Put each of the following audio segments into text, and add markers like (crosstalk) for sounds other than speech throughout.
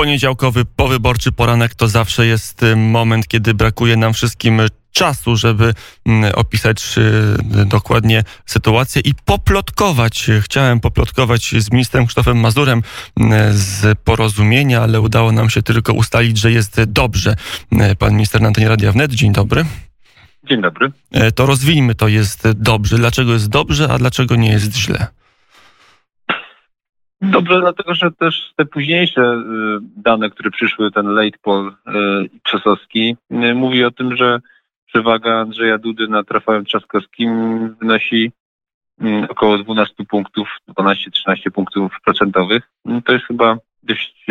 Poniedziałkowy, powyborczy poranek to zawsze jest y, moment, kiedy brakuje nam wszystkim czasu, żeby mm, opisać y, dokładnie sytuację i poplotkować. Chciałem poplotkować z ministrem Krzysztofem Mazurem z porozumienia, ale udało nam się tylko ustalić, że jest dobrze. Pan minister na antenie Radia Wnet, dzień dobry. Dzień dobry. To rozwijmy to jest dobrze. Dlaczego jest dobrze, a dlaczego nie jest źle? Dobrze, dlatego że też te późniejsze y, dane, które przyszły, ten late poll y, Krzesowski, y, mówi o tym, że przewaga Andrzeja Dudy nad Rafałem Trzaskowskim wynosi około 12 punktów, 12-13 punktów procentowych. To jest chyba dość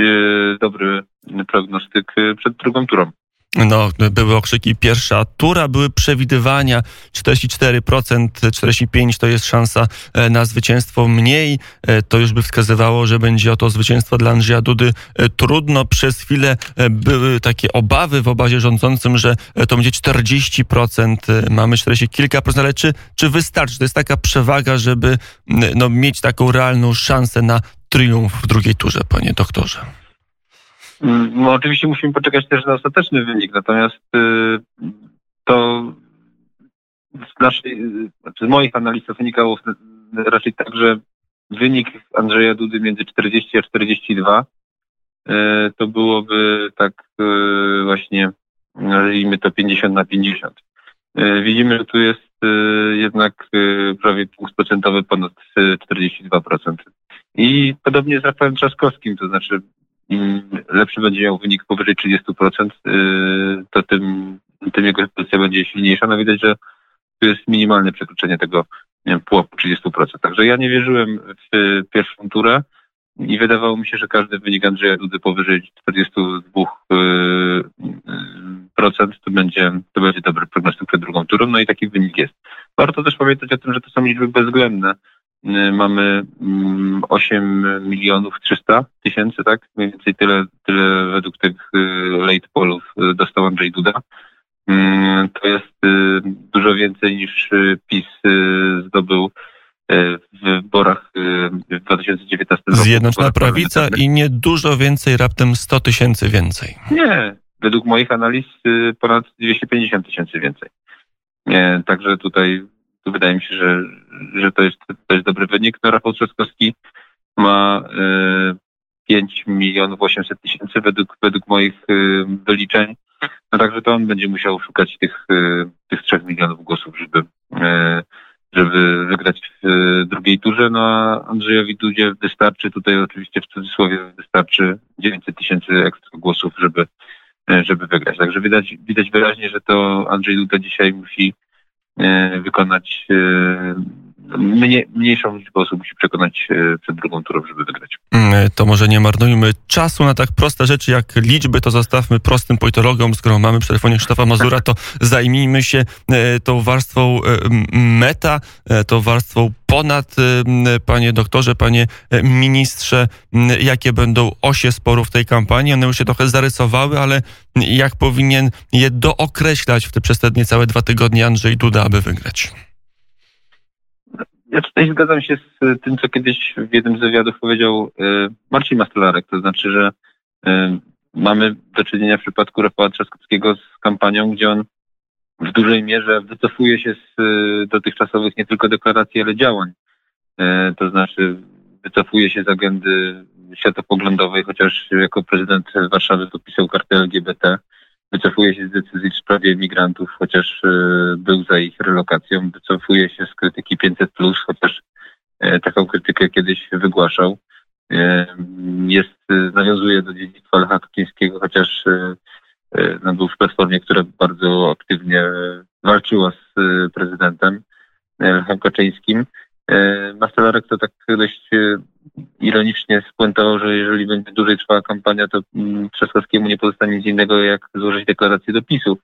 dobry prognostyk przed drugą turą. No, były okrzyki pierwsza tura, były przewidywania 44%, 45% to jest szansa e, na zwycięstwo mniej. E, to już by wskazywało, że będzie o to zwycięstwo dla Andrzeja Dudy e, trudno. Przez chwilę były takie obawy w obazie rządzącym, że to będzie 40%, mamy 40 kilka procent, ale czy, czy wystarczy? To jest taka przewaga, żeby no, mieć taką realną szansę na triumf w drugiej turze, panie doktorze? Mm, no oczywiście musimy poczekać też na ostateczny wynik, natomiast y, to z, naszej, z moich analiz wynikało raczej tak, że wynik Andrzeja Dudy między 40 a 42 y, to byłoby tak y, właśnie, nazwijmy to 50 na 50. Widzimy, że tu jest jednak prawie punkt procentowy ponad 42%. I podobnie z Rafałem Trzaskowskim, to znaczy lepszy będzie miał wynik powyżej 30%, y, to tym, tym jego pozycja będzie silniejsza. No widać, że tu jest minimalne przekroczenie tego pułapu 30%. Także ja nie wierzyłem w pierwszą turę i wydawało mi się, że każdy wynik Andrzeja Dudy powyżej 42% y, to będzie, to będzie dobry prognostyk przed drugą turą, no i taki wynik jest. Warto też pamiętać o tym, że to są liczby bezwzględne. Y, mamy 8 mm, milionów 300 tysięcy, tak? Mniej więcej tyle, tyle według tych y, late pollów y, dostał Andrzej Duda. To jest dużo więcej niż PiS zdobył w wyborach w 2019 roku. Zjednoczona Prawica i nie dużo więcej, raptem 100 tysięcy więcej. Nie, według moich analiz ponad 250 tysięcy więcej. Także tutaj tu wydaje mi się, że, że to, jest, to jest dobry wynik. No, Rafał Trzaskowski ma y, 5 milionów 800 tysięcy według, według moich y, wyliczeń. No także to on będzie musiał szukać tych, y, tych 3 milionów głosów, żeby, y, żeby wygrać w drugiej turze. No a Andrzejowi Dudzie wystarczy, tutaj oczywiście w cudzysłowie wystarczy 900 tysięcy ekstra głosów, żeby, żeby wygrać. Także widać, widać wyraźnie, że to Andrzej Duda dzisiaj musi E, wykonać e, mnie, mniejszą liczbę osób musi przekonać e, przed drugą turą, żeby wygrać. Mm, to może nie marnujmy czasu na tak proste rzeczy jak liczby, to zostawmy prostym politologom. Skoro mamy przy telefonie Krzysztofa Mazura, to zajmijmy się tą warstwą meta, tą warstwą ponad, panie doktorze, panie ministrze, jakie będą osie sporów tej kampanii. One już się trochę zarysowały, ale jak powinien je dookreślać w te przez te niecałe dwa tygodnie Andrzej Duda, aby wygrać? Ja tutaj zgadzam się z tym, co kiedyś w jednym z wywiadów powiedział e, Marcin Mastelarek, to znaczy, że e, mamy do czynienia w przypadku Rafała Trzaskowskiego z kampanią, gdzie on w dużej mierze wycofuje się z e, dotychczasowych nie tylko deklaracji, ale działań. To znaczy wycofuje się z agendy światopoglądowej, chociaż jako prezydent Warszawy podpisał kartę LGBT wycofuje się z decyzji w sprawie migrantów, chociaż e, był za ich relokacją, wycofuje się z krytyki 500+, chociaż e, taką krytykę kiedyś wygłaszał. E, jest, nawiązuje do dziedzictwa Lecha Kaczyńskiego, chociaż no, był w platformie, która bardzo aktywnie walczyła z prezydentem Lechem Kaczyńskim. Mastelarek to tak dość ironicznie spuentował, że jeżeli będzie dłużej trwała kampania, to mm, Trzaskowskiemu nie pozostanie nic innego, jak złożyć deklarację do PiSu.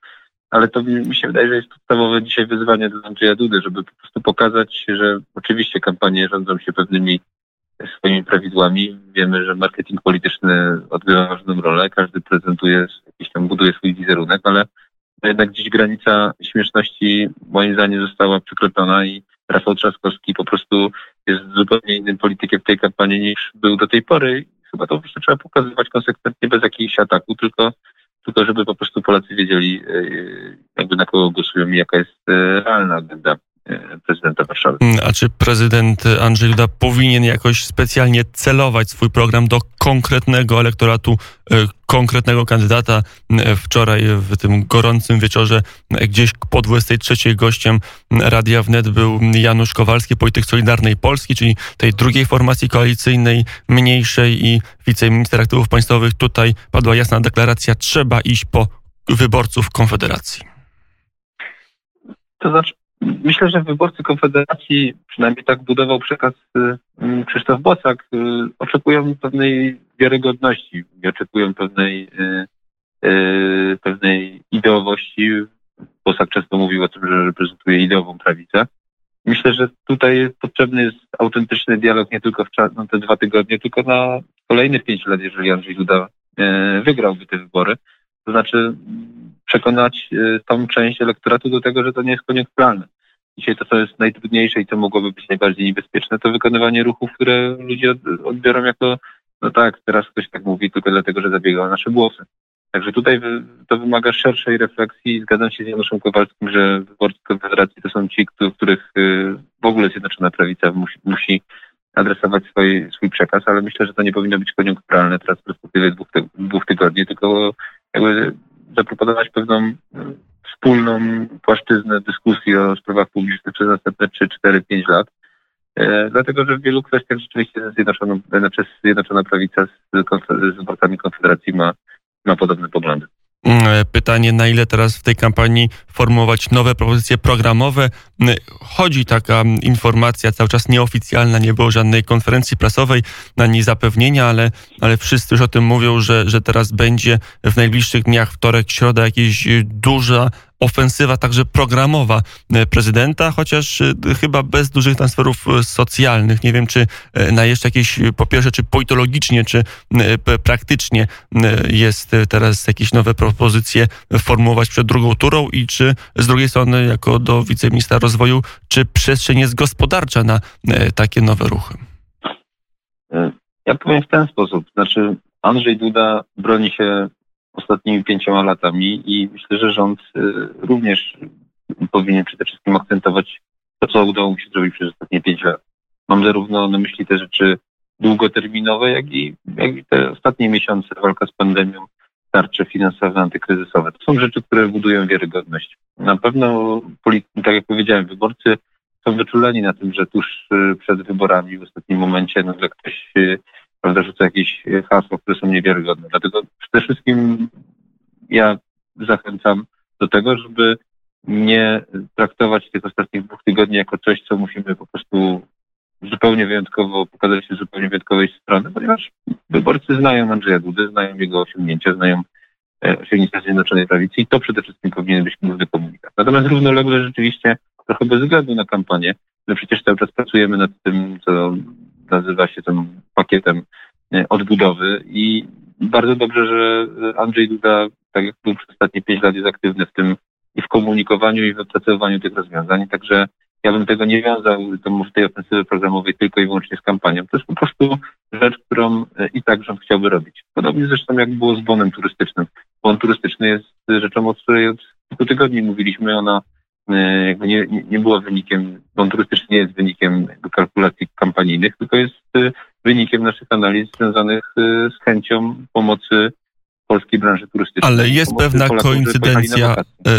Ale to mi się wydaje, że jest podstawowe dzisiaj wyzwanie dla Andrzeja Dudy, żeby po prostu pokazać, że oczywiście kampanie rządzą się pewnymi swoimi prawidłami. Wiemy, że marketing polityczny odgrywa ważną rolę. Każdy prezentuje, jakiś tam buduje swój wizerunek, ale jednak gdzieś granica śmieszności moim zdaniem została przekroczona i Rafał Trzaskowski po prostu jest zupełnie innym politykiem w tej kampanii niż był do tej pory. chyba to jeszcze trzeba pokazywać konsekwentnie, bez jakiegoś ataku, tylko, tylko żeby po prostu Polacy wiedzieli, jakby na kogo głosują i jaka jest realna agenda prezydenta Warszawy. Mm, a czy prezydent Andrzej Duda powinien jakoś specjalnie celować swój program do konkretnego elektoratu, e, konkretnego kandydata? E, wczoraj w tym gorącym wieczorze e, gdzieś po 23 gościem Radia Wnet był Janusz Kowalski, polityk Solidarnej Polski, czyli tej drugiej formacji koalicyjnej, mniejszej i wiceminister aktywów państwowych. Tutaj padła jasna deklaracja, trzeba iść po wyborców Konfederacji. To znaczy, Myślę, że wyborcy Konfederacji, przynajmniej tak budował przekaz y, mm, Krzysztof Bosak, y, oczekują pewnej wiarygodności, oczekują pewnej, y, pewnej ideowości. Bosak często mówił o tym, że reprezentuje ideową prawicę. Myślę, że tutaj potrzebny jest autentyczny dialog nie tylko w na te dwa tygodnie, tylko na kolejne pięć lat, jeżeli Andrzej Duda wygrałby te wybory. To znaczy przekonać y, tą część elektoratu do tego, że to nie jest koniunkturalne. Dzisiaj to, co jest najtrudniejsze i co mogłoby być najbardziej niebezpieczne, to wykonywanie ruchów, które ludzie odbiorą jako, no tak, teraz ktoś tak mówi tylko dlatego, że zabiega o nasze głosy. Także tutaj to wymaga szerszej refleksji. Zgadzam się z Januszem Kowalskim, że wyborcy Konfederacji to są ci, których y, w ogóle Zjednoczona Prawica musi, adresować swój, swój przekaz, ale myślę, że to nie powinno być koniunkturalne teraz w perspektywie dwóch tygodni, tylko jakby zaproponować pewną e, wspólną płaszczyznę dyskusji o sprawach publicznych przez następne 3, 4, 5 lat. E, dlatego, że w wielu kwestiach rzeczywiście Zjednoczoną, znaczy Zjednoczona Prawica z, z wyborcami Konfederacji ma, ma podobne poglądy. Mm, pytanie, na ile teraz w tej kampanii formułować nowe propozycje programowe. Mm, chodzi taka informacja, cały czas nieoficjalna, nie było żadnej konferencji prasowej, na niej zapewnienia, ale, ale wszyscy już o tym mówią, że, że teraz będzie w najbliższych dniach, wtorek, środa, jakieś duża ofensywa także programowa e, prezydenta, chociaż e, chyba bez dużych transferów e, socjalnych. Nie wiem, czy na jeszcze jakieś, po pierwsze, czy politologicznie, czy praktycznie jest teraz jakieś nowe propozycje formułować przed drugą turą i czy z drugiej strony, jako do wiceministra rozwoju, czy przestrzeń jest gospodarcza na takie nowe ruchy? Ja powiem w ten sposób. Znaczy, Andrzej Duda broni się ostatnimi pięcioma latami i myślę, że rząd y, również powinien przede wszystkim akcentować to, co udało mu się zrobić przez ostatnie pięć lat. Mam zarówno na myśli te rzeczy długoterminowe, jak i, jak i te ostatnie miesiące, walka z pandemią, tarcze finansowe, antykryzysowe. To są rzeczy, które budują wiarygodność. Na pewno, tak jak powiedziałem, wyborcy są wyczuleni na tym, że tuż y, przed wyborami w ostatnim momencie nagle ktoś y, prawda, rzuca jakieś hasła, które są niewiarygodne. Dlatego przede wszystkim ja zachęcam do tego, żeby nie traktować tych ostatnich dwóch tygodni jako coś, co musimy po prostu zupełnie wyjątkowo pokazać się z zupełnie wyjątkowej strony, ponieważ wyborcy znają Andrzeja Dudy, znają jego osiągnięcia, znają e, osiągnięcia Zjednoczonej Prawicy i to przede wszystkim powinien być główny komunikat. Natomiast równolegle rzeczywiście, trochę bez względu na kampanię, my przecież cały czas pracujemy nad tym, co nazywa się tym pakietem e, odbudowy i bardzo dobrze, że Andrzej Duda, tak jak był przez ostatnie pięć lat, jest aktywny w tym i w komunikowaniu i w opracowywaniu tych rozwiązań. Także ja bym tego nie wiązał, może tej ofensywy programowej tylko i wyłącznie z kampanią. To jest po prostu rzecz, którą e, i tak rząd chciałby robić. Podobnie zresztą jak było z bonem turystycznym. Bon turystyczny jest rzeczą, o której od kilku tygodni mówiliśmy. Ona jakby nie, nie była wynikiem, bon turystyczny nie jest wynikiem kalkulacji kampanijnych, tylko jest e, wynikiem naszych analiz związanych e, z chęcią pomocy polskiej branży turystycznej. Ale jest pewna Polaków, koincydencja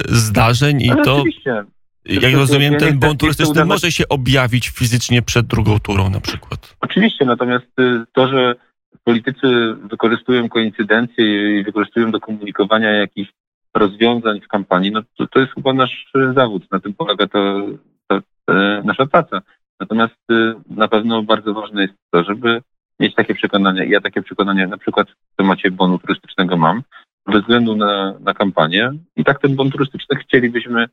zdarzeń i Ale to... Oczywiście. Jak rozumiem, ten bon turystyczny może się objawić fizycznie przed drugą turą na przykład. Oczywiście, natomiast to, że politycy wykorzystują koincydencje i wykorzystują do komunikowania jakichś rozwiązań w kampanii, no to, to jest chyba nasz zawód. Na tym polega to, to, to nasza praca. Natomiast y, na pewno bardzo ważne jest to, żeby mieć takie przekonania. Ja takie przekonania na przykład w temacie bonu turystycznego mam, bez względu na, na kampanię. I tak ten bon turystyczny chcielibyśmy,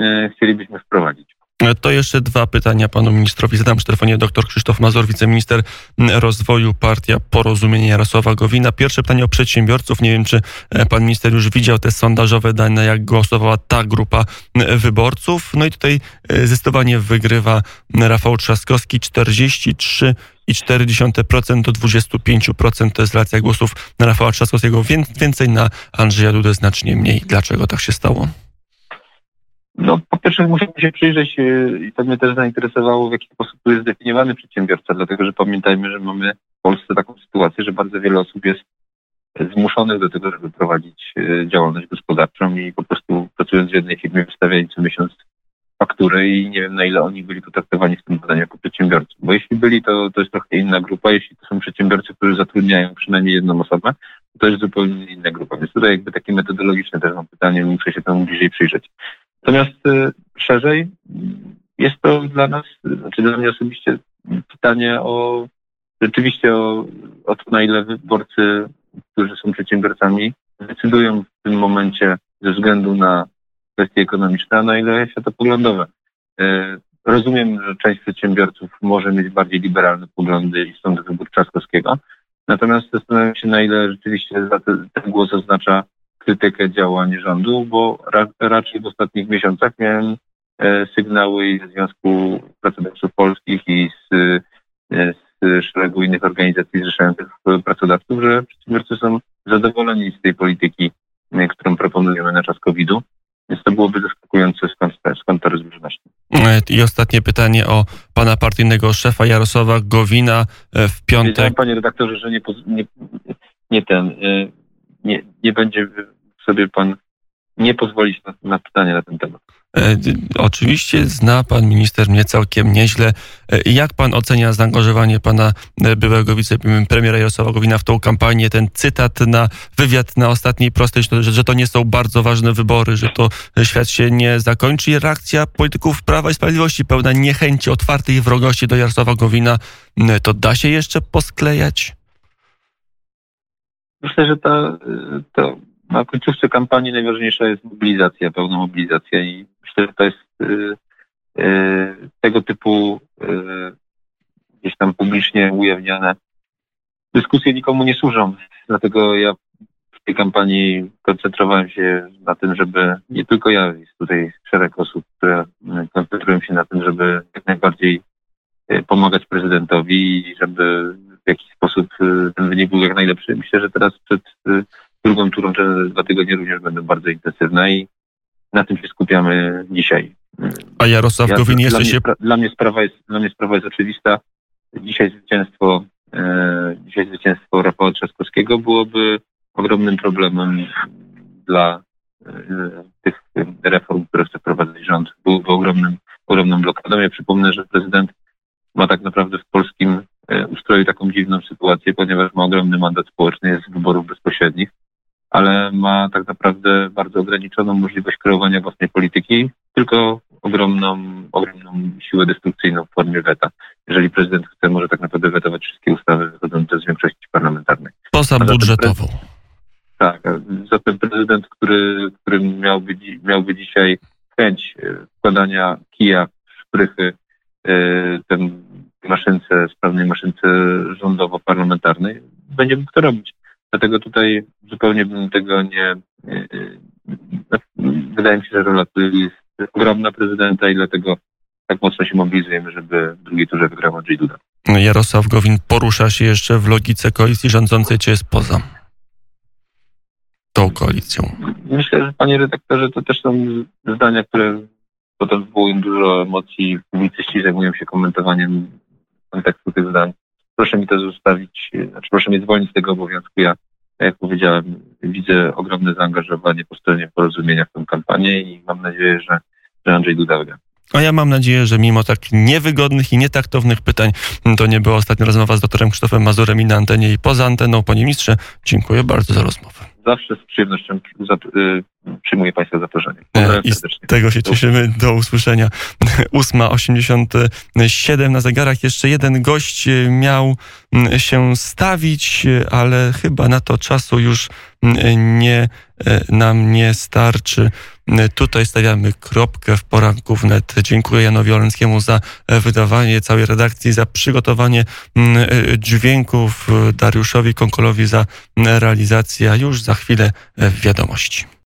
y, chcielibyśmy wprowadzić. To jeszcze dwa pytania panu ministrowi. Zadam przy telefonie dr Krzysztof Mazur, wiceminister rozwoju Partia Porozumienia Jarosława Gowina. Pierwsze pytanie o przedsiębiorców. Nie wiem, czy e, pan minister już widział te sondażowe dane, jak głosowała ta grupa wyborców. No i tutaj e, zdecydowanie wygrywa Rafał Trzaskowski 43 6,4% do 25% to jest relacja głosów na Rafała Trzaskowskiego. Więcej na Andrzeja Dudę znacznie mniej. Dlaczego tak się stało? No, po pierwsze musimy się przyjrzeć e, i to mnie też zainteresowało, w jaki sposób tu jest zdefiniowany przedsiębiorca, dlatego że pamiętajmy, że mamy w Polsce taką sytuację, że bardzo wiele osób jest zmuszonych do tego, żeby prowadzić e, działalność gospodarczą i po prostu pracując w jednej firmie wystawiali co miesiąc faktury i nie wiem na ile oni byli potraktowani w tym badaniu jako przedsiębiorcy. Bo jeśli byli, to, to jest trochę inna grupa. Jeśli to są przedsiębiorcy, którzy zatrudniają przynajmniej jedną osobę, to jest zupełnie inna grupa. Więc tutaj jakby takie metodologiczne też mam pytanie, muszę się temu bliżej przyjrzeć. Natomiast y, szerzej jest to dla nas, znaczy dla mnie osobiście pytanie o rzeczywiście o, o to, na ile wyborcy, którzy są przedsiębiorcami, decydują w tym momencie ze względu na kwestie ekonomiczne, a na ile światopoglądowe. E, rozumiem, że część przedsiębiorców może mieć bardziej liberalne poglądy i stąd wybór Trzaskowskiego. Natomiast zastanawiam się, na ile rzeczywiście ten głos oznacza krytykę działań rządu, bo ra, raczej w ostatnich miesiącach miałem e, sygnały ze Związku Pracodawców Polskich i z, e, z szeregu innych organizacji zrzeszających pracodawców, że przedsiębiorcy są zadowoleni z tej polityki, którą proponujemy na czas COVID-u. Więc to byłoby zaskakujące, skąd, skąd ta rozbieżność. I ostatnie pytanie o pana partyjnego szefa Jarosława Gowina e, w piątek. Wiedziałem, panie redaktorze, że nie, nie, nie ten, e, nie, nie będzie sobie pan nie pozwolić na, na pytanie na ten temat. E, oczywiście zna pan minister mnie całkiem nieźle. E, jak pan ocenia zaangażowanie pana e, byłego wicepremiera Jarosława Gowina w tą kampanię? Ten cytat na wywiad na ostatniej prostej, że, że to nie są bardzo ważne wybory, że to świat się nie zakończy. Reakcja polityków Prawa i Sprawiedliwości pełna niechęci, otwartej wrogości do Jarosława Gowina. To da się jeszcze posklejać? Myślę, że to, to na końcówce kampanii najważniejsza jest mobilizacja, pełna mobilizacja i myślę, że to jest y, y, tego typu y, gdzieś tam publicznie ujawniane dyskusje nikomu nie służą. Dlatego ja w tej kampanii koncentrowałem się na tym, żeby nie tylko ja, jest tutaj szereg osób, które koncentrują się na tym, żeby jak najbardziej pomagać prezydentowi i żeby w jakiś sposób ten wynik był jak najlepszy. Myślę, że teraz przed drugą turą te dwa tygodnie również będą bardzo intensywne i na tym się skupiamy dzisiaj. A Jarosław ja, Gowin jeszcze się... Dla mnie, sprawa jest, dla mnie sprawa jest oczywista. Dzisiaj zwycięstwo, e, dzisiaj zwycięstwo Rafała Trzaskowskiego byłoby ogromnym problemem dla e, tych reform, które chce prowadzić rząd. Byłoby ogromnym, ogromną blokadą. Ja przypomnę, że prezydent ma tak naprawdę w polskim e, ustroju taką dziwną sytuację, ponieważ ma ogromny mandat społeczny, jest z wyborów bezpośrednich ale ma tak naprawdę bardzo ograniczoną możliwość kreowania własnej polityki, tylko ogromną, ogromną siłę destrukcyjną w formie weta. Jeżeli prezydent chce, może tak naprawdę wetować wszystkie ustawy wychodzące z większości parlamentarnej. Poza budżetową. Tak, zatem prezydent, który, który miałby, miałby dzisiaj chęć e, wkładania kija w szprychy e, ten będzie mógł to robić. Dlatego tutaj zupełnie bym tego nie. Wydaje mi się, że rola jest ogromna prezydenta i dlatego tak mocno się mobilizujemy, żeby w drugiej turze wygrał Andrzej Duda. Jarosław Gowin porusza się jeszcze w logice koalicji rządzącej, czy jest poza tą koalicją? Myślę, że panie redaktorze, to też są zdania, które potem wywołują dużo emocji. Publicyści zajmują się komentowaniem kontekstu tych zdań proszę mi to zostawić, znaczy proszę mnie zwolnić z tego obowiązku. Ja, jak powiedziałem, widzę ogromne zaangażowanie po stronie porozumienia w tę kampanię i mam nadzieję, że, że Andrzej Duda wygra. A ja mam nadzieję, że mimo tak niewygodnych i nietaktownych pytań, to nie była ostatnia rozmowa z doktorem Krzysztofem Mazurem i na antenie i poza anteną. Panie ministrze, dziękuję bardzo za rozmowę. Zawsze z przyjemnością y, przyjmuję Państwa zaproszenie. E, I z tego się cieszymy. Do usłyszenia. (laughs) 8.87 na zegarach. Jeszcze jeden gość e, miał się stawić, e, ale chyba na to czasu już nie, nam nie starczy. Tutaj stawiamy kropkę w poranku wnet. Dziękuję Janowi Oleńskiemu za wydawanie całej redakcji, za przygotowanie dźwięków, Dariuszowi Konkolowi za realizację, a już za chwilę wiadomości.